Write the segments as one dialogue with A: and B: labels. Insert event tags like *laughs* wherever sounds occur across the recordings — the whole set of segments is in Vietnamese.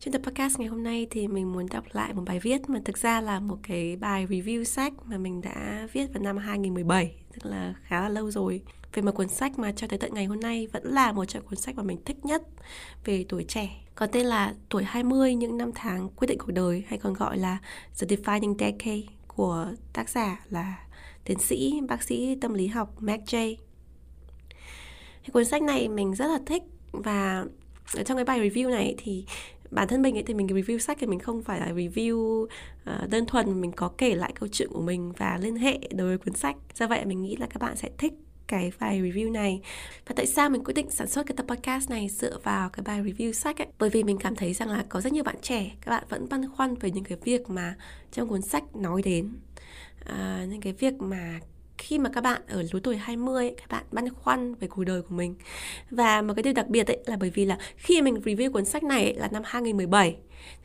A: Trên tập podcast ngày hôm nay thì mình muốn đọc lại một bài viết mà thực ra là một cái bài review sách mà mình đã viết vào năm 2017, tức là khá là lâu rồi. Về một cuốn sách mà cho tới tận ngày hôm nay vẫn là một trong cuốn sách mà mình thích nhất về tuổi trẻ. Có tên là Tuổi 20 những năm tháng quyết định cuộc đời hay còn gọi là The Defining Decade của tác giả là tiến sĩ bác sĩ tâm lý học Mac J. Cái cuốn sách này mình rất là thích và ở trong cái bài review này thì bản thân mình ấy thì mình review sách thì mình không phải là review uh, đơn thuần mình có kể lại câu chuyện của mình và liên hệ đối với cuốn sách. Do vậy mình nghĩ là các bạn sẽ thích cái bài review này. Và tại sao mình quyết định sản xuất cái tập podcast này dựa vào cái bài review sách ấy? Bởi vì mình cảm thấy rằng là có rất nhiều bạn trẻ các bạn vẫn băn khoăn về những cái việc mà trong cuốn sách nói đến à, những cái việc mà khi mà các bạn ở lứa tuổi 20 các bạn băn khoăn về cuộc đời của mình. Và một cái điều đặc biệt ấy là bởi vì là khi mình review cuốn sách này ấy, là năm 2017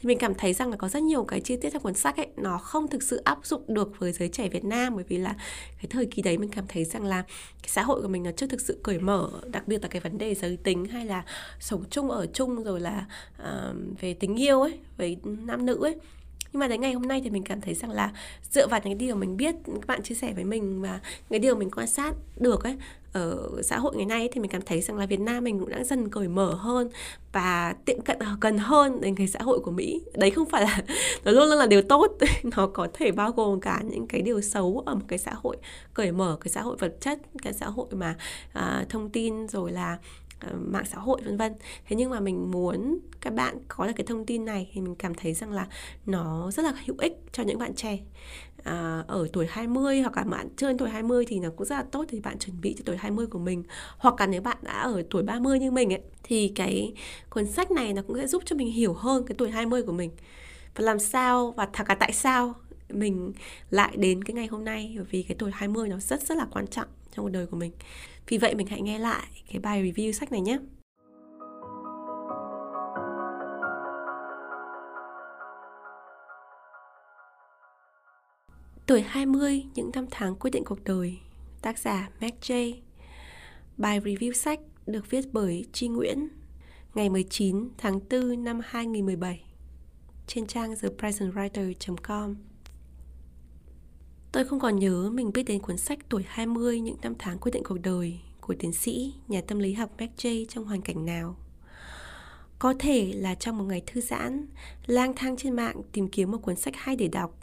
A: thì mình cảm thấy rằng là có rất nhiều cái chi tiết trong cuốn sách ấy nó không thực sự áp dụng được với giới trẻ Việt Nam bởi vì là cái thời kỳ đấy mình cảm thấy rằng là cái xã hội của mình nó chưa thực sự cởi mở đặc biệt là cái vấn đề giới tính hay là sống chung ở chung rồi là uh, về tình yêu ấy về nam nữ ấy nhưng mà đến ngày hôm nay thì mình cảm thấy rằng là dựa vào những cái điều mình biết các bạn chia sẻ với mình và cái điều mình quan sát được ấy ở xã hội ngày nay ấy, thì mình cảm thấy rằng là Việt Nam mình cũng đã dần cởi mở hơn và tiệm cận ờ, gần hơn đến cái xã hội của Mỹ. Đấy không phải là *laughs* nó luôn luôn là điều tốt. *laughs* Nó có thể bao gồm cả những cái điều xấu ở một cái xã hội cởi mở cái xã hội vật chất cái xã hội mà à, thông tin rồi là Ờ, mạng xã hội vân vân. Thế nhưng mà mình muốn các bạn có được cái thông tin này thì mình cảm thấy rằng là nó rất là hữu ích cho những bạn trẻ. À, ở tuổi 20 hoặc là bạn chưa đến tuổi 20 thì nó cũng rất là tốt thì bạn chuẩn bị cho tuổi 20 của mình. Hoặc là nếu bạn đã ở tuổi 30 như mình ấy thì cái cuốn sách này nó cũng sẽ giúp cho mình hiểu hơn cái tuổi 20 của mình. Và làm sao và thật cả tại sao mình lại đến cái ngày hôm nay? Bởi vì cái tuổi 20 nó rất rất là quan trọng trong cuộc đời của mình vì vậy mình hãy nghe lại cái bài review sách này nhé. Tuổi 20, những năm tháng quyết định cuộc đời Tác giả Mac J. Bài review sách được viết bởi Tri Nguyễn Ngày 19 tháng 4 năm 2017 Trên trang thepresentwriter.com Tôi không còn nhớ mình biết đến cuốn sách tuổi 20 những năm tháng quyết định cuộc đời của tiến sĩ, nhà tâm lý học Beck J trong hoàn cảnh nào. Có thể là trong một ngày thư giãn, lang thang trên mạng tìm kiếm một cuốn sách hay để đọc,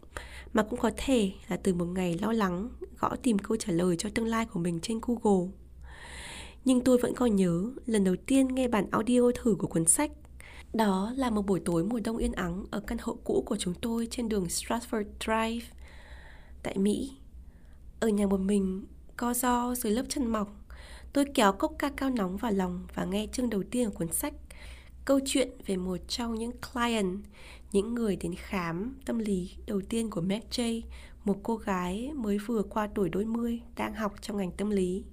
A: mà cũng có thể là từ một ngày lo lắng gõ tìm câu trả lời cho tương lai của mình trên Google. Nhưng tôi vẫn còn nhớ lần đầu tiên nghe bản audio thử của cuốn sách. Đó là một buổi tối mùa đông yên ắng ở căn hộ cũ của chúng tôi trên đường Stratford Drive tại Mỹ. Ở nhà một mình, co do dưới lớp chân mỏng, tôi kéo cốc ca cao nóng vào lòng và nghe chương đầu tiên của cuốn sách. Câu chuyện về một trong những client, những người đến khám tâm lý đầu tiên của Mac J, một cô gái mới vừa qua tuổi đôi mươi đang học trong ngành tâm lý.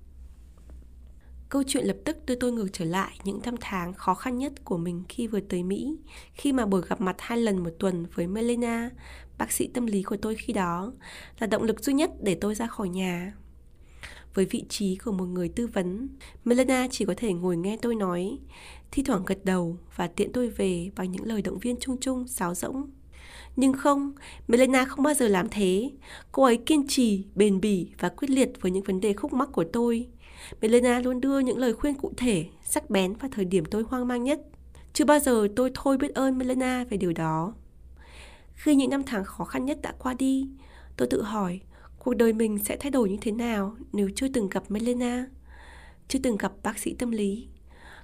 A: Câu chuyện lập tức đưa tôi ngược trở lại những năm tháng khó khăn nhất của mình khi vừa tới Mỹ, khi mà buổi gặp mặt hai lần một tuần với Melena, bác sĩ tâm lý của tôi khi đó, là động lực duy nhất để tôi ra khỏi nhà. Với vị trí của một người tư vấn, Melena chỉ có thể ngồi nghe tôi nói, thi thoảng gật đầu và tiện tôi về bằng những lời động viên chung chung, sáo rỗng. Nhưng không, Melena không bao giờ làm thế. Cô ấy kiên trì, bền bỉ và quyết liệt với những vấn đề khúc mắc của tôi. Melena luôn đưa những lời khuyên cụ thể, sắc bén vào thời điểm tôi hoang mang nhất. Chưa bao giờ tôi thôi biết ơn Melena về điều đó. Khi những năm tháng khó khăn nhất đã qua đi, tôi tự hỏi cuộc đời mình sẽ thay đổi như thế nào nếu chưa từng gặp Melena, chưa từng gặp bác sĩ tâm lý.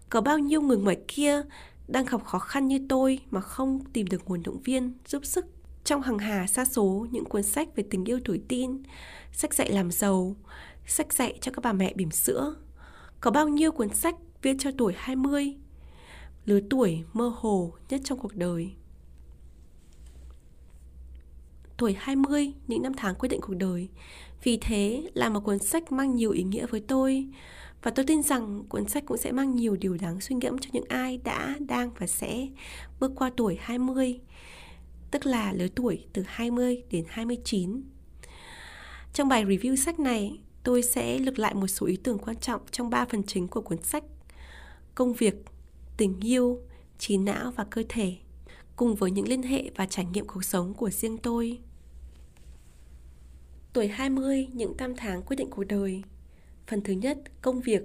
A: Có bao nhiêu người ngoài kia đang gặp khó khăn như tôi mà không tìm được nguồn động viên, giúp sức trong hàng hà xa số những cuốn sách về tình yêu tuổi tin, sách dạy làm giàu, sách dạy cho các bà mẹ bỉm sữa. Có bao nhiêu cuốn sách viết cho tuổi 20, lứa tuổi mơ hồ nhất trong cuộc đời. Tuổi 20, những năm tháng quyết định cuộc đời. Vì thế là một cuốn sách mang nhiều ý nghĩa với tôi. Và tôi tin rằng cuốn sách cũng sẽ mang nhiều điều đáng suy ngẫm cho những ai đã, đang và sẽ bước qua tuổi 20, tức là lứa tuổi từ 20 đến 29. Trong bài review sách này, tôi sẽ lược lại một số ý tưởng quan trọng trong ba phần chính của cuốn sách. Công việc, tình yêu, trí não và cơ thể, cùng với những liên hệ và trải nghiệm cuộc sống của riêng tôi. Tuổi 20, những tam tháng quyết định cuộc đời. Phần thứ nhất, công việc.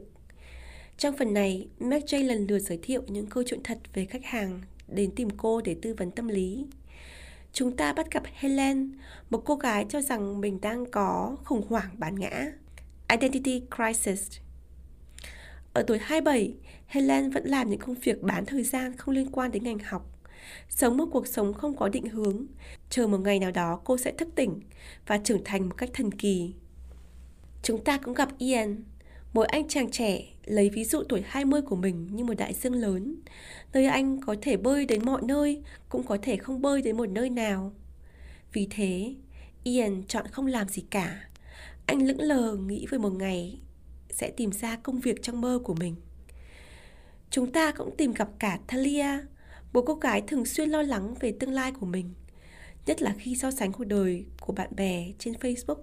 A: Trong phần này, McJ lần lượt giới thiệu những câu chuyện thật về khách hàng đến tìm cô để tư vấn tâm lý. Chúng ta bắt gặp Helen, một cô gái cho rằng mình đang có khủng hoảng bản ngã, Identity Crisis. Ở tuổi 27, Helen vẫn làm những công việc bán thời gian không liên quan đến ngành học sống một cuộc sống không có định hướng, chờ một ngày nào đó cô sẽ thức tỉnh và trưởng thành một cách thần kỳ. Chúng ta cũng gặp Ian, một anh chàng trẻ lấy ví dụ tuổi 20 của mình như một đại dương lớn, nơi anh có thể bơi đến mọi nơi, cũng có thể không bơi đến một nơi nào. Vì thế, Ian chọn không làm gì cả. Anh lững lờ nghĩ về một ngày sẽ tìm ra công việc trong mơ của mình. Chúng ta cũng tìm gặp cả Thalia, một cô gái thường xuyên lo lắng về tương lai của mình, nhất là khi so sánh cuộc đời của bạn bè trên Facebook.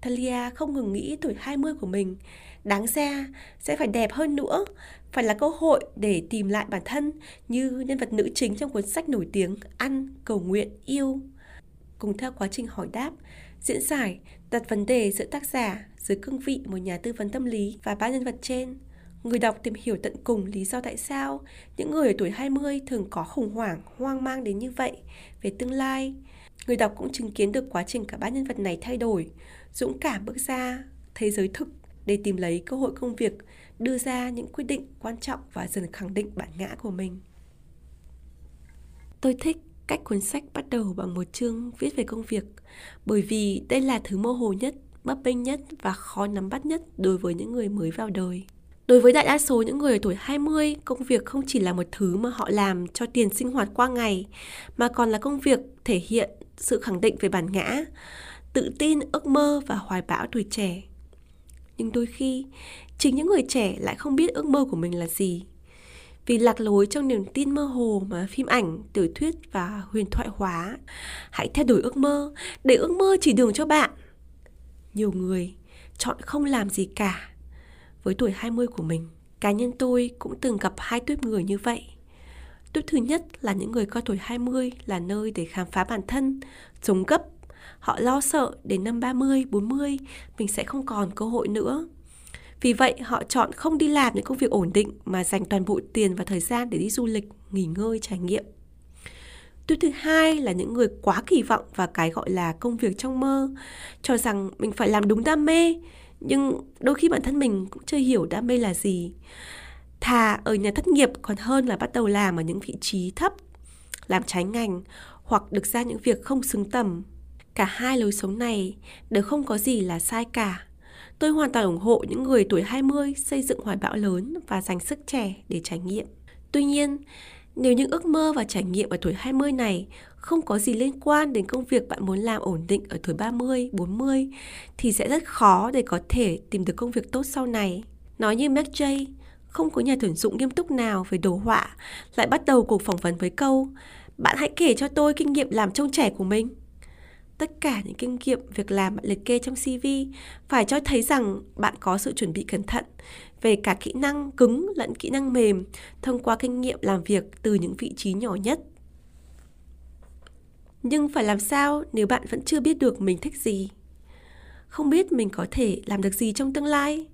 A: Thalia không ngừng nghĩ tuổi 20 của mình đáng ra sẽ phải đẹp hơn nữa, phải là cơ hội để tìm lại bản thân như nhân vật nữ chính trong cuốn sách nổi tiếng Ăn, Cầu Nguyện, Yêu. Cùng theo quá trình hỏi đáp, diễn giải đặt vấn đề giữa tác giả dưới cương vị một nhà tư vấn tâm lý và ba nhân vật trên Người đọc tìm hiểu tận cùng lý do tại sao những người ở tuổi 20 thường có khủng hoảng, hoang mang đến như vậy về tương lai. Người đọc cũng chứng kiến được quá trình cả ba nhân vật này thay đổi, dũng cảm bước ra thế giới thực để tìm lấy cơ hội công việc, đưa ra những quyết định quan trọng và dần khẳng định bản ngã của mình. Tôi thích cách cuốn sách bắt đầu bằng một chương viết về công việc, bởi vì đây là thứ mơ hồ nhất, bấp bênh nhất và khó nắm bắt nhất đối với những người mới vào đời. Đối với đại đa số những người ở tuổi 20, công việc không chỉ là một thứ mà họ làm cho tiền sinh hoạt qua ngày, mà còn là công việc thể hiện sự khẳng định về bản ngã, tự tin, ước mơ và hoài bão tuổi trẻ. Nhưng đôi khi, chính những người trẻ lại không biết ước mơ của mình là gì. Vì lạc lối trong niềm tin mơ hồ mà phim ảnh, tiểu thuyết và huyền thoại hóa. Hãy thay đổi ước mơ, để ước mơ chỉ đường cho bạn. Nhiều người chọn không làm gì cả với tuổi 20 của mình. Cá nhân tôi cũng từng gặp hai tuyếp người như vậy. Tuyếp thứ nhất là những người coi tuổi 20 là nơi để khám phá bản thân, sống gấp. Họ lo sợ đến năm 30, 40 mình sẽ không còn cơ hội nữa. Vì vậy họ chọn không đi làm những công việc ổn định mà dành toàn bộ tiền và thời gian để đi du lịch, nghỉ ngơi, trải nghiệm. Tuyếp thứ hai là những người quá kỳ vọng và cái gọi là công việc trong mơ, cho rằng mình phải làm đúng đam mê, nhưng đôi khi bản thân mình cũng chưa hiểu đam mê là gì. Thà ở nhà thất nghiệp còn hơn là bắt đầu làm ở những vị trí thấp làm trái ngành hoặc được ra những việc không xứng tầm. Cả hai lối sống này đều không có gì là sai cả tôi hoàn toàn ủng hộ những người tuổi 20 xây dựng hoài bão lớn và dành sức trẻ để trải nghiệm tuy nhiên nếu những ước mơ và trải nghiệm ở tuổi 20 này không có gì liên quan đến công việc bạn muốn làm ổn định ở tuổi 30, 40 thì sẽ rất khó để có thể tìm được công việc tốt sau này. Nói như Mac J, không có nhà tuyển dụng nghiêm túc nào về đồ họa lại bắt đầu cuộc phỏng vấn với câu Bạn hãy kể cho tôi kinh nghiệm làm trông trẻ của mình. Tất cả những kinh nghiệm, việc làm bạn liệt kê trong CV phải cho thấy rằng bạn có sự chuẩn bị cẩn thận về cả kỹ năng cứng lẫn kỹ năng mềm thông qua kinh nghiệm làm việc từ những vị trí nhỏ nhất. Nhưng phải làm sao nếu bạn vẫn chưa biết được mình thích gì? Không biết mình có thể làm được gì trong tương lai?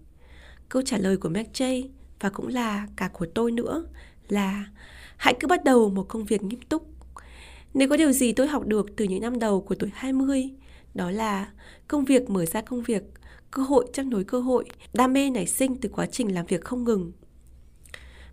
A: Câu trả lời của McJ và cũng là cả của tôi nữa là hãy cứ bắt đầu một công việc nghiêm túc. Nếu có điều gì tôi học được từ những năm đầu của tuổi 20, đó là công việc mở ra công việc, cơ hội chấp nối cơ hội, đam mê nảy sinh từ quá trình làm việc không ngừng.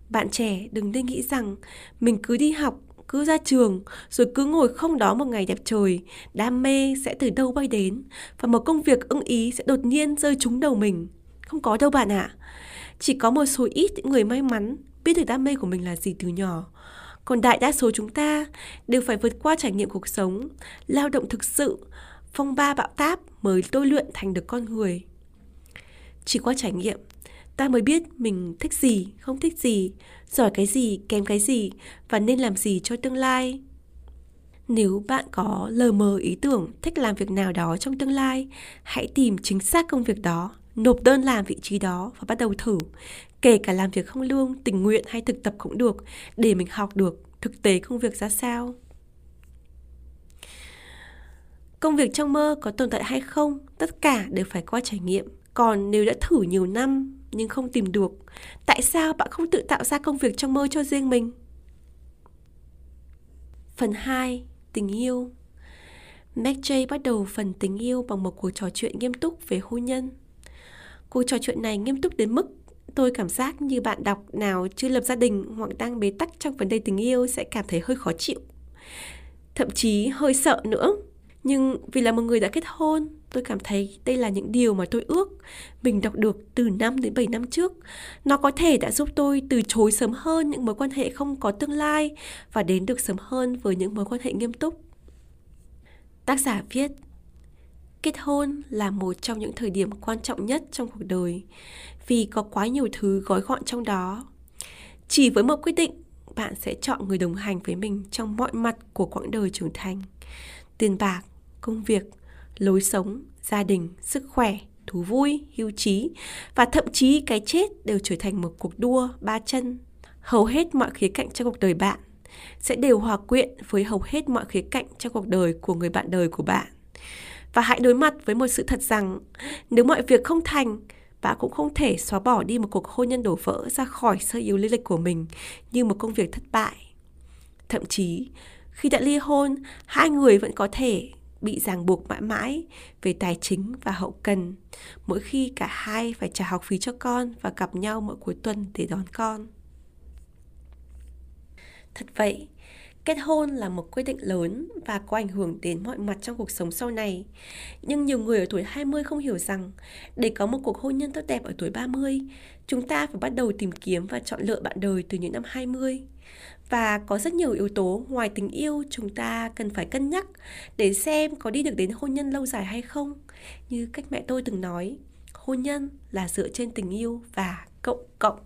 A: Bạn trẻ đừng nên nghĩ rằng mình cứ đi học, cứ ra trường rồi cứ ngồi không đó một ngày đẹp trời, đam mê sẽ từ đâu bay đến và một công việc ưng ý sẽ đột nhiên rơi trúng đầu mình. Không có đâu bạn ạ. À. Chỉ có một số ít những người may mắn biết được đam mê của mình là gì từ nhỏ. Còn đại đa số chúng ta đều phải vượt qua trải nghiệm cuộc sống, lao động thực sự, phong ba bạo táp mới tôi luyện thành được con người. Chỉ qua trải nghiệm, ta mới biết mình thích gì, không thích gì, giỏi cái gì, kém cái gì và nên làm gì cho tương lai. Nếu bạn có lờ mờ ý tưởng thích làm việc nào đó trong tương lai, hãy tìm chính xác công việc đó, nộp đơn làm vị trí đó và bắt đầu thử. Kể cả làm việc không lương, tình nguyện hay thực tập cũng được, để mình học được thực tế công việc ra sao. Công việc trong mơ có tồn tại hay không, tất cả đều phải qua trải nghiệm. Còn nếu đã thử nhiều năm nhưng không tìm được, tại sao bạn không tự tạo ra công việc trong mơ cho riêng mình? Phần 2 tình yêu. McJ bắt đầu phần tình yêu bằng một cuộc trò chuyện nghiêm túc về hôn nhân. Cuộc trò chuyện này nghiêm túc đến mức tôi cảm giác như bạn đọc nào chưa lập gia đình hoặc đang bế tắc trong vấn đề tình yêu sẽ cảm thấy hơi khó chịu. Thậm chí hơi sợ nữa. Nhưng vì là một người đã kết hôn, tôi cảm thấy đây là những điều mà tôi ước mình đọc được từ 5 đến 7 năm trước. Nó có thể đã giúp tôi từ chối sớm hơn những mối quan hệ không có tương lai và đến được sớm hơn với những mối quan hệ nghiêm túc. Tác giả viết Kết hôn là một trong những thời điểm quan trọng nhất trong cuộc đời vì có quá nhiều thứ gói gọn trong đó. Chỉ với một quyết định, bạn sẽ chọn người đồng hành với mình trong mọi mặt của quãng đời trưởng thành. Tiền bạc, công việc, lối sống, gia đình, sức khỏe, thú vui, hưu trí và thậm chí cái chết đều trở thành một cuộc đua ba chân. Hầu hết mọi khía cạnh trong cuộc đời bạn sẽ đều hòa quyện với hầu hết mọi khía cạnh trong cuộc đời của người bạn đời của bạn. Và hãy đối mặt với một sự thật rằng nếu mọi việc không thành, bạn cũng không thể xóa bỏ đi một cuộc hôn nhân đổ vỡ ra khỏi sơ yếu lý lịch của mình như một công việc thất bại. Thậm chí, khi đã ly hôn, hai người vẫn có thể bị ràng buộc mãi mãi về tài chính và hậu cần mỗi khi cả hai phải trả học phí cho con và gặp nhau mỗi cuối tuần để đón con. Thật vậy, kết hôn là một quyết định lớn và có ảnh hưởng đến mọi mặt trong cuộc sống sau này. Nhưng nhiều người ở tuổi 20 không hiểu rằng để có một cuộc hôn nhân tốt đẹp ở tuổi 30, chúng ta phải bắt đầu tìm kiếm và chọn lựa bạn đời từ những năm 20 và có rất nhiều yếu tố ngoài tình yêu chúng ta cần phải cân nhắc để xem có đi được đến hôn nhân lâu dài hay không. Như cách mẹ tôi từng nói hôn nhân là dựa trên tình yêu và cộng cộng.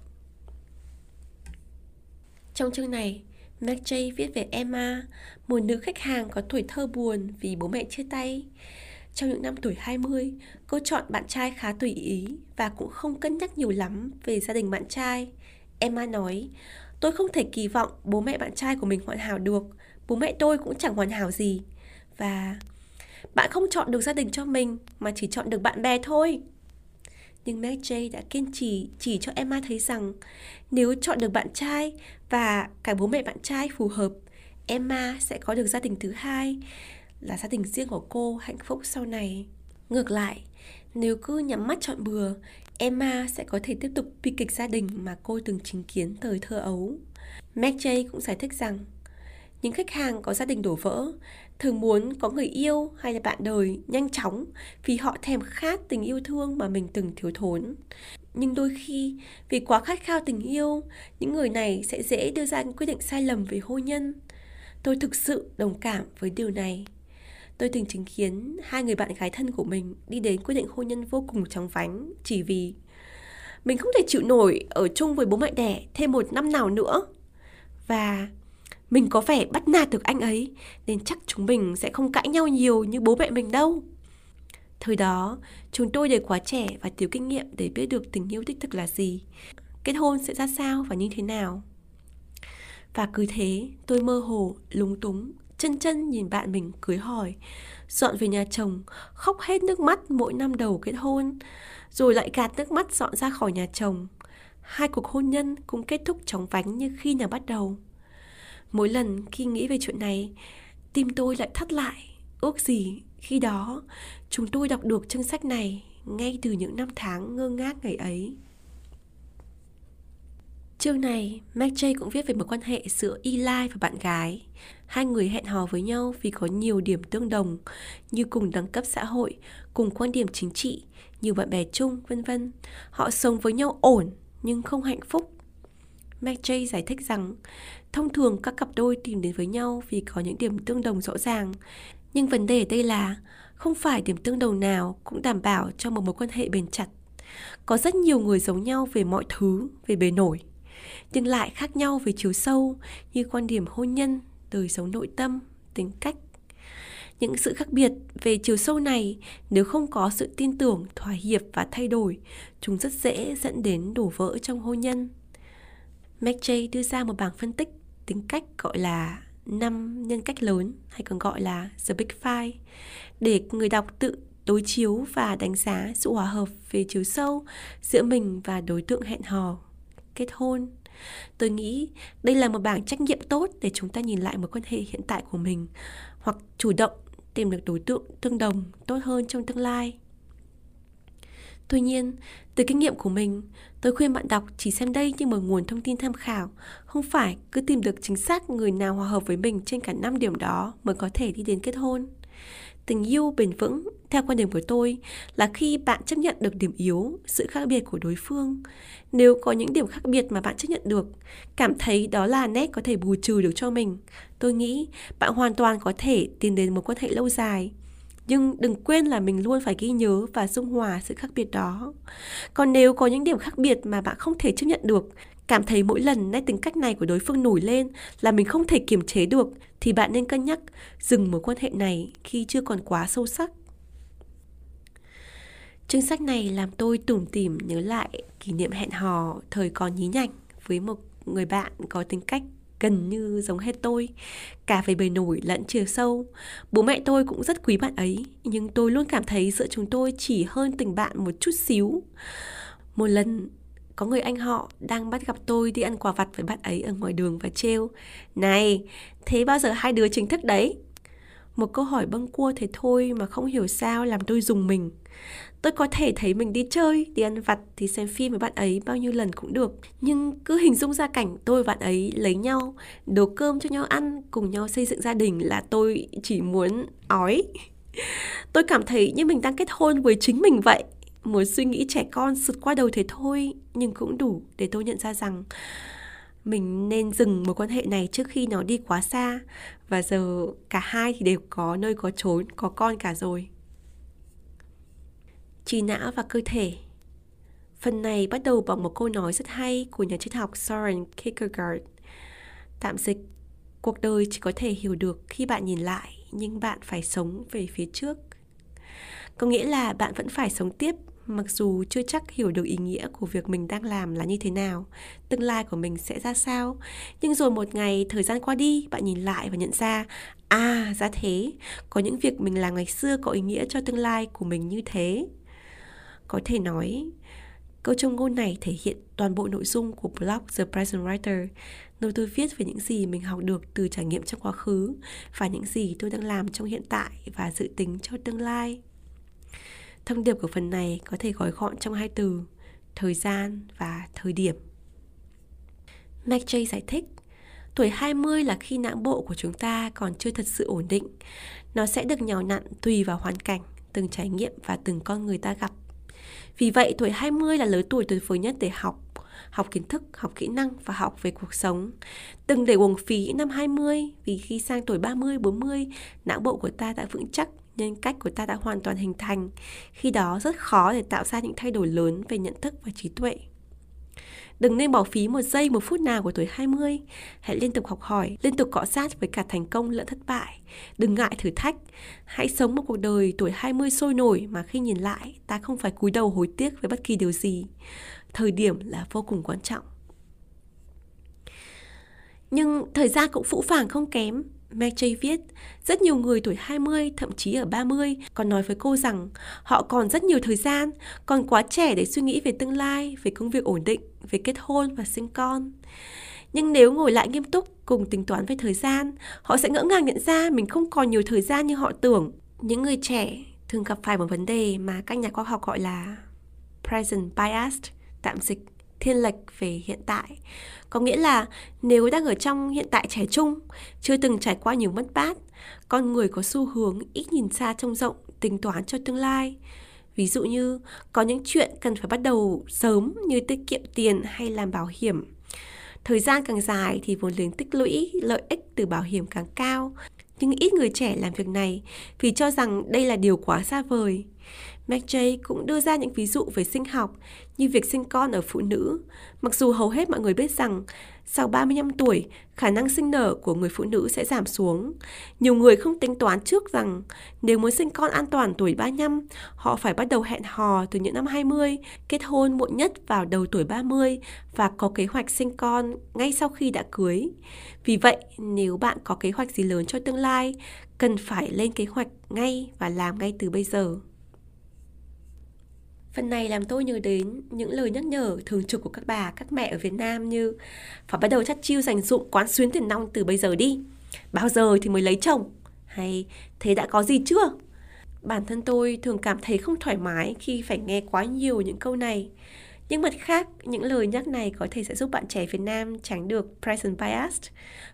A: Trong chương này McJay viết về Emma, một nữ khách hàng có tuổi thơ buồn vì bố mẹ chia tay. Trong những năm tuổi 20, cô chọn bạn trai khá tùy ý và cũng không cân nhắc nhiều lắm về gia đình bạn trai. Emma nói, Tôi không thể kỳ vọng bố mẹ bạn trai của mình hoàn hảo được Bố mẹ tôi cũng chẳng hoàn hảo gì Và bạn không chọn được gia đình cho mình Mà chỉ chọn được bạn bè thôi nhưng Meg J đã kiên trì chỉ cho Emma thấy rằng Nếu chọn được bạn trai Và cả bố mẹ bạn trai phù hợp Emma sẽ có được gia đình thứ hai Là gia đình riêng của cô hạnh phúc sau này Ngược lại, nếu cứ nhắm mắt chọn bừa Emma sẽ có thể tiếp tục bi kịch gia đình mà cô từng chứng kiến thời thơ ấu. McJ cũng giải thích rằng những khách hàng có gia đình đổ vỡ thường muốn có người yêu hay là bạn đời nhanh chóng vì họ thèm khát tình yêu thương mà mình từng thiếu thốn. Nhưng đôi khi vì quá khát khao tình yêu, những người này sẽ dễ đưa ra những quyết định sai lầm về hôn nhân. Tôi thực sự đồng cảm với điều này. Tôi từng chứng kiến hai người bạn gái thân của mình đi đến quyết định hôn nhân vô cùng chóng vánh chỉ vì mình không thể chịu nổi ở chung với bố mẹ đẻ thêm một năm nào nữa. Và mình có vẻ bắt nạt được anh ấy nên chắc chúng mình sẽ không cãi nhau nhiều như bố mẹ mình đâu. Thời đó, chúng tôi đều quá trẻ và thiếu kinh nghiệm để biết được tình yêu đích thực là gì, kết hôn sẽ ra sao và như thế nào. Và cứ thế, tôi mơ hồ, lúng túng chân chân nhìn bạn mình cưới hỏi Dọn về nhà chồng Khóc hết nước mắt mỗi năm đầu kết hôn Rồi lại gạt nước mắt dọn ra khỏi nhà chồng Hai cuộc hôn nhân cũng kết thúc chóng vánh như khi nào bắt đầu Mỗi lần khi nghĩ về chuyện này Tim tôi lại thắt lại Ước gì khi đó Chúng tôi đọc được chương sách này Ngay từ những năm tháng ngơ ngác ngày ấy Chương này, McJ cũng viết về một quan hệ giữa Eli và bạn gái. Hai người hẹn hò với nhau vì có nhiều điểm tương đồng như cùng đẳng cấp xã hội, cùng quan điểm chính trị, nhiều bạn bè chung, vân vân. Họ sống với nhau ổn nhưng không hạnh phúc. McJay giải thích rằng thông thường các cặp đôi tìm đến với nhau vì có những điểm tương đồng rõ ràng. Nhưng vấn đề ở đây là không phải điểm tương đồng nào cũng đảm bảo cho một mối quan hệ bền chặt. Có rất nhiều người giống nhau về mọi thứ, về bề nổi, nhưng lại khác nhau về chiều sâu như quan điểm hôn nhân, đời sống nội tâm, tính cách. Những sự khác biệt về chiều sâu này nếu không có sự tin tưởng, thỏa hiệp và thay đổi, chúng rất dễ dẫn đến đổ vỡ trong hôn nhân. McJay đưa ra một bảng phân tích tính cách gọi là năm nhân cách lớn hay còn gọi là The Big Five để người đọc tự đối chiếu và đánh giá sự hòa hợp về chiều sâu giữa mình và đối tượng hẹn hò, kết hôn. Tôi nghĩ đây là một bảng trách nhiệm tốt để chúng ta nhìn lại mối quan hệ hiện tại của mình hoặc chủ động tìm được đối tượng tương đồng tốt hơn trong tương lai. Tuy nhiên, từ kinh nghiệm của mình, tôi khuyên bạn đọc chỉ xem đây như một nguồn thông tin tham khảo, không phải cứ tìm được chính xác người nào hòa hợp với mình trên cả 5 điểm đó mới có thể đi đến kết hôn. Tình yêu bền vững, theo quan điểm của tôi, là khi bạn chấp nhận được điểm yếu, sự khác biệt của đối phương. Nếu có những điểm khác biệt mà bạn chấp nhận được, cảm thấy đó là nét có thể bù trừ được cho mình, tôi nghĩ bạn hoàn toàn có thể tiến đến một quan hệ lâu dài nhưng đừng quên là mình luôn phải ghi nhớ và dung hòa sự khác biệt đó. Còn nếu có những điểm khác biệt mà bạn không thể chấp nhận được, cảm thấy mỗi lần nét tính cách này của đối phương nổi lên là mình không thể kiềm chế được, thì bạn nên cân nhắc dừng mối quan hệ này khi chưa còn quá sâu sắc. Chương sách này làm tôi tủm tỉm nhớ lại kỷ niệm hẹn hò thời còn nhí nhảnh với một người bạn có tính cách gần như giống hết tôi. Cả về bề nổi lẫn chiều sâu. Bố mẹ tôi cũng rất quý bạn ấy, nhưng tôi luôn cảm thấy giữa chúng tôi chỉ hơn tình bạn một chút xíu. Một lần, có người anh họ đang bắt gặp tôi đi ăn quà vặt với bạn ấy ở ngoài đường và trêu, này, thế bao giờ hai đứa chính thức đấy? Một câu hỏi bâng cua thế thôi mà không hiểu sao làm tôi dùng mình. Tôi có thể thấy mình đi chơi, đi ăn vặt thì xem phim với bạn ấy bao nhiêu lần cũng được. Nhưng cứ hình dung ra cảnh tôi và bạn ấy lấy nhau, nấu cơm cho nhau ăn, cùng nhau xây dựng gia đình là tôi chỉ muốn ói. Tôi cảm thấy như mình đang kết hôn với chính mình vậy. Một suy nghĩ trẻ con sượt qua đầu thế thôi, nhưng cũng đủ để tôi nhận ra rằng mình nên dừng mối quan hệ này trước khi nó đi quá xa. Và giờ cả hai thì đều có nơi có trốn có con cả rồi. Trí não và cơ thể. Phần này bắt đầu bằng một câu nói rất hay của nhà triết học Soren Kierkegaard. Tạm dịch, cuộc đời chỉ có thể hiểu được khi bạn nhìn lại, nhưng bạn phải sống về phía trước. Có nghĩa là bạn vẫn phải sống tiếp mặc dù chưa chắc hiểu được ý nghĩa của việc mình đang làm là như thế nào, tương lai của mình sẽ ra sao. Nhưng rồi một ngày, thời gian qua đi, bạn nhìn lại và nhận ra à ra thế. Có những việc mình làm ngày xưa có ý nghĩa cho tương lai của mình như thế. Có thể nói, câu trong ngôn này thể hiện toàn bộ nội dung của blog The Present Writer, nơi tôi viết về những gì mình học được từ trải nghiệm trong quá khứ và những gì tôi đang làm trong hiện tại và dự tính cho tương lai. Thông điệp của phần này có thể gói gọn trong hai từ thời gian và thời điểm. McJay giải thích, tuổi 20 là khi não bộ của chúng ta còn chưa thật sự ổn định. Nó sẽ được nhào nặn tùy vào hoàn cảnh, từng trải nghiệm và từng con người ta gặp. Vì vậy, tuổi 20 là lứa tuổi tuyệt vời nhất để học, học kiến thức, học kỹ năng và học về cuộc sống. Đừng để uổng phí năm 20 vì khi sang tuổi 30, 40, não bộ của ta đã vững chắc nhân cách của ta đã hoàn toàn hình thành. Khi đó rất khó để tạo ra những thay đổi lớn về nhận thức và trí tuệ. Đừng nên bỏ phí một giây một phút nào của tuổi 20. Hãy liên tục học hỏi, liên tục cọ sát với cả thành công lẫn thất bại. Đừng ngại thử thách. Hãy sống một cuộc đời tuổi 20 sôi nổi mà khi nhìn lại, ta không phải cúi đầu hối tiếc với bất kỳ điều gì. Thời điểm là vô cùng quan trọng. Nhưng thời gian cũng phũ phàng không kém. McJay viết, rất nhiều người tuổi 20, thậm chí ở 30 còn nói với cô rằng họ còn rất nhiều thời gian, còn quá trẻ để suy nghĩ về tương lai, về công việc ổn định, về kết hôn và sinh con. Nhưng nếu ngồi lại nghiêm túc cùng tính toán về thời gian, họ sẽ ngỡ ngàng nhận ra mình không còn nhiều thời gian như họ tưởng. Những người trẻ thường gặp phải một vấn đề mà các nhà khoa học gọi là present bias, tạm dịch thiên lệch về hiện tại có nghĩa là nếu đang ở trong hiện tại trẻ trung chưa từng trải qua nhiều mất mát con người có xu hướng ít nhìn xa trông rộng tính toán cho tương lai ví dụ như có những chuyện cần phải bắt đầu sớm như tiết kiệm tiền hay làm bảo hiểm Thời gian càng dài thì vốn liếng tích lũy, lợi ích từ bảo hiểm càng cao. Nhưng ít người trẻ làm việc này vì cho rằng đây là điều quá xa vời. McJay cũng đưa ra những ví dụ về sinh học như việc sinh con ở phụ nữ, mặc dù hầu hết mọi người biết rằng sau 35 tuổi, khả năng sinh nở của người phụ nữ sẽ giảm xuống. Nhiều người không tính toán trước rằng nếu muốn sinh con an toàn tuổi 35, họ phải bắt đầu hẹn hò từ những năm 20, kết hôn muộn nhất vào đầu tuổi 30 và có kế hoạch sinh con ngay sau khi đã cưới. Vì vậy, nếu bạn có kế hoạch gì lớn cho tương lai, cần phải lên kế hoạch ngay và làm ngay từ bây giờ. Phần này làm tôi nhớ đến những lời nhắc nhở thường trực của các bà, các mẹ ở Việt Nam như phải bắt đầu chắt chiêu dành dụng quán xuyến tiền nong từ bây giờ đi. Bao giờ thì mới lấy chồng? Hay thế đã có gì chưa? Bản thân tôi thường cảm thấy không thoải mái khi phải nghe quá nhiều những câu này. Nhưng mặt khác, những lời nhắc này có thể sẽ giúp bạn trẻ Việt Nam tránh được present bias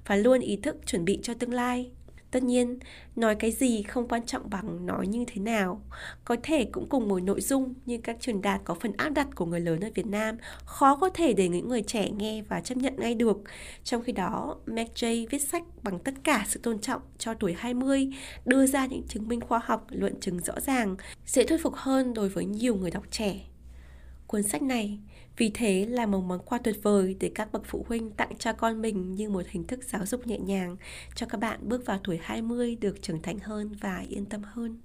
A: và luôn ý thức chuẩn bị cho tương lai. Tất nhiên, nói cái gì không quan trọng bằng nói như thế nào. Có thể cũng cùng một nội dung như các truyền đạt có phần áp đặt của người lớn ở Việt Nam, khó có thể để những người trẻ nghe và chấp nhận ngay được. Trong khi đó, McJ viết sách bằng tất cả sự tôn trọng cho tuổi 20, đưa ra những chứng minh khoa học, luận chứng rõ ràng, dễ thuyết phục hơn đối với nhiều người đọc trẻ. Cuốn sách này vì thế là một món quà tuyệt vời để các bậc phụ huynh tặng cho con mình như một hình thức giáo dục nhẹ nhàng cho các bạn bước vào tuổi 20 được trưởng thành hơn và yên tâm hơn.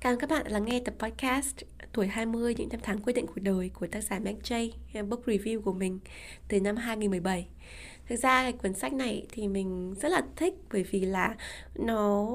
A: Cảm ơn các bạn đã lắng nghe tập podcast Tuổi 20 những năm tháng quyết định cuộc đời của tác giả Mac J, book review của mình từ năm 2017 thực ra cái cuốn sách này thì mình rất là thích bởi vì là nó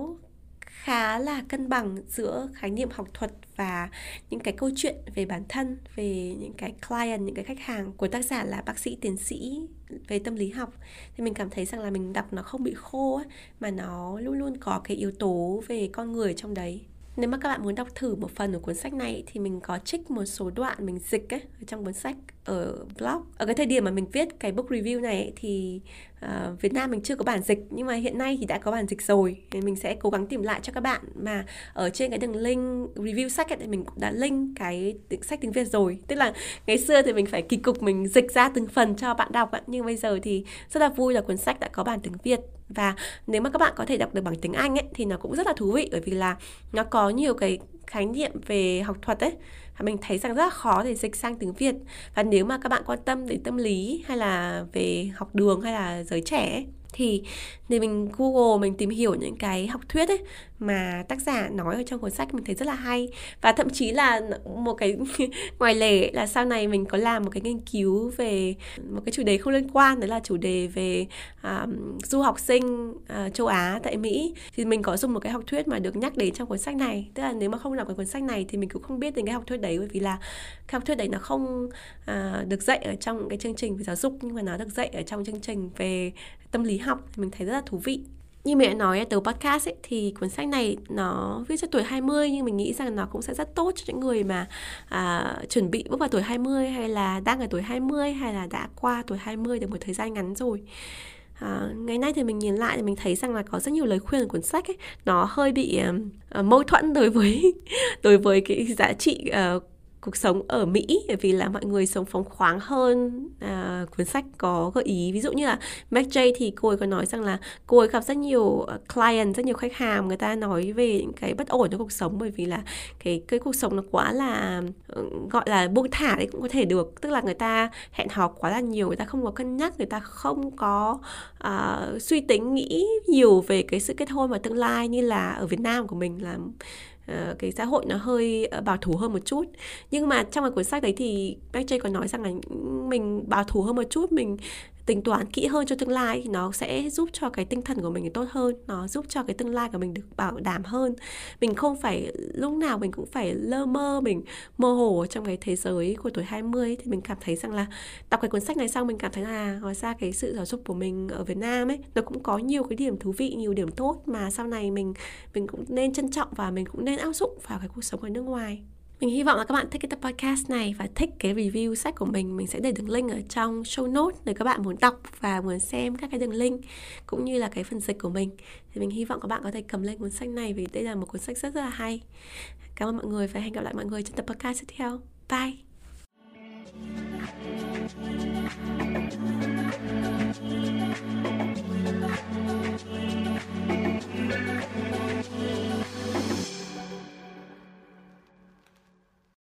A: khá là cân bằng giữa khái niệm học thuật và những cái câu chuyện về bản thân về những cái client những cái khách hàng của tác giả là bác sĩ tiến sĩ về tâm lý học. Thì mình cảm thấy rằng là mình đọc nó không bị khô ấy, mà nó luôn luôn có cái yếu tố về con người trong đấy nếu mà các bạn muốn đọc thử một phần của cuốn sách này thì mình có trích một số đoạn mình dịch ấy ở trong cuốn sách ở blog. Ở cái thời điểm mà mình viết cái book review này ấy, thì uh, Việt Nam mình chưa có bản dịch nhưng mà hiện nay thì đã có bản dịch rồi. Thì mình sẽ cố gắng tìm lại cho các bạn mà ở trên cái đường link review sách ấy, thì mình cũng đã link cái sách tiếng Việt rồi. Tức là ngày xưa thì mình phải kỳ cục mình dịch ra từng phần cho bạn đọc ấy. nhưng bây giờ thì rất là vui là cuốn sách đã có bản tiếng Việt và nếu mà các bạn có thể đọc được bằng tiếng Anh ấy thì nó cũng rất là thú vị bởi vì là nó có nhiều cái khái niệm về học thuật ấy. Mình thấy rằng rất là khó để dịch sang tiếng Việt. Và nếu mà các bạn quan tâm đến tâm lý hay là về học đường hay là giới trẻ ấy, thì để mình Google mình tìm hiểu những cái học thuyết ấy mà tác giả nói ở trong cuốn sách mình thấy rất là hay. Và thậm chí là một cái *laughs* ngoài lề là sau này mình có làm một cái nghiên cứu về một cái chủ đề không liên quan đấy là chủ đề về um, du học sinh uh, châu Á tại Mỹ. Thì mình có dùng một cái học thuyết mà được nhắc đến trong cuốn sách này. Tức là nếu mà không đọc cái cuốn sách này thì mình cũng không biết đến cái học thuyết đấy bởi vì là cái học thuyết đấy nó không uh, được dạy ở trong cái chương trình về giáo dục nhưng mà nó được dạy ở trong chương trình về tâm lý học thì mình thấy rất là thú vị như mẹ nói từ podcast ấy, thì cuốn sách này nó viết cho tuổi 20 nhưng mình nghĩ rằng nó cũng sẽ rất tốt cho những người mà à, chuẩn bị bước vào tuổi 20 hay là đang ở tuổi 20 hay là đã qua tuổi 20 được một thời gian ngắn rồi. À, ngày nay thì mình nhìn lại thì mình thấy rằng là có rất nhiều lời khuyên của cuốn sách ấy nó hơi bị uh, mâu thuẫn đối với *laughs* đối với cái giá trị uh, cuộc sống ở Mỹ bởi vì là mọi người sống phóng khoáng hơn à, cuốn sách có gợi ý. Ví dụ như là Mac J thì cô ấy có nói rằng là cô ấy gặp rất nhiều ờ, client rất nhiều khách hàng. Người ta nói về những cái bất ổn trong cuộc sống bởi vì là cái cái cuộc sống nó quá là ờ, gọi là buông thả đấy cũng có thể được. Tức là người ta hẹn hò quá là nhiều người ta không có cân nhắc người ta không có uh, suy tính nghĩ nhiều về cái sự kết hôn và tương lai như là ở Việt Nam của mình là Ờ, cái xã hội nó hơi ờ, bảo thủ hơn một chút. Nhưng mà trong cái cuốn sách đấy thì Bác còn nói rằng là mình bảo thủ hơn một chút, mình tính toán kỹ hơn cho tương lai thì nó sẽ giúp cho cái tinh thần của mình tốt hơn, nó giúp cho cái tương lai của mình được bảo đảm hơn. Mình không phải, lúc nào mình cũng phải lơ mơ, mình mơ hồ trong cái thế giới của tuổi 20 thì mình cảm thấy rằng là đọc cái cuốn sách này xong mình cảm thấy là à, hóa ra cái sự giáo dục của mình ở Việt Nam ấy, nó cũng có nhiều cái điểm thú vị, nhiều điểm tốt mà sau này mình mình cũng nên trân trọng và mình cũng nên áp dụng vào cái cuộc sống ở nước ngoài. Mình hy vọng là các bạn thích cái podcast này và thích cái review sách của mình. Mình sẽ để đường link ở trong show notes để các bạn muốn đọc và muốn xem các cái đường link cũng như là cái phần dịch của mình. Thì mình hy vọng các bạn có thể cầm lên cuốn sách này vì đây là một cuốn sách rất rất là hay. Cảm ơn mọi người và hẹn gặp lại mọi người trong tập podcast tiếp theo. Bye!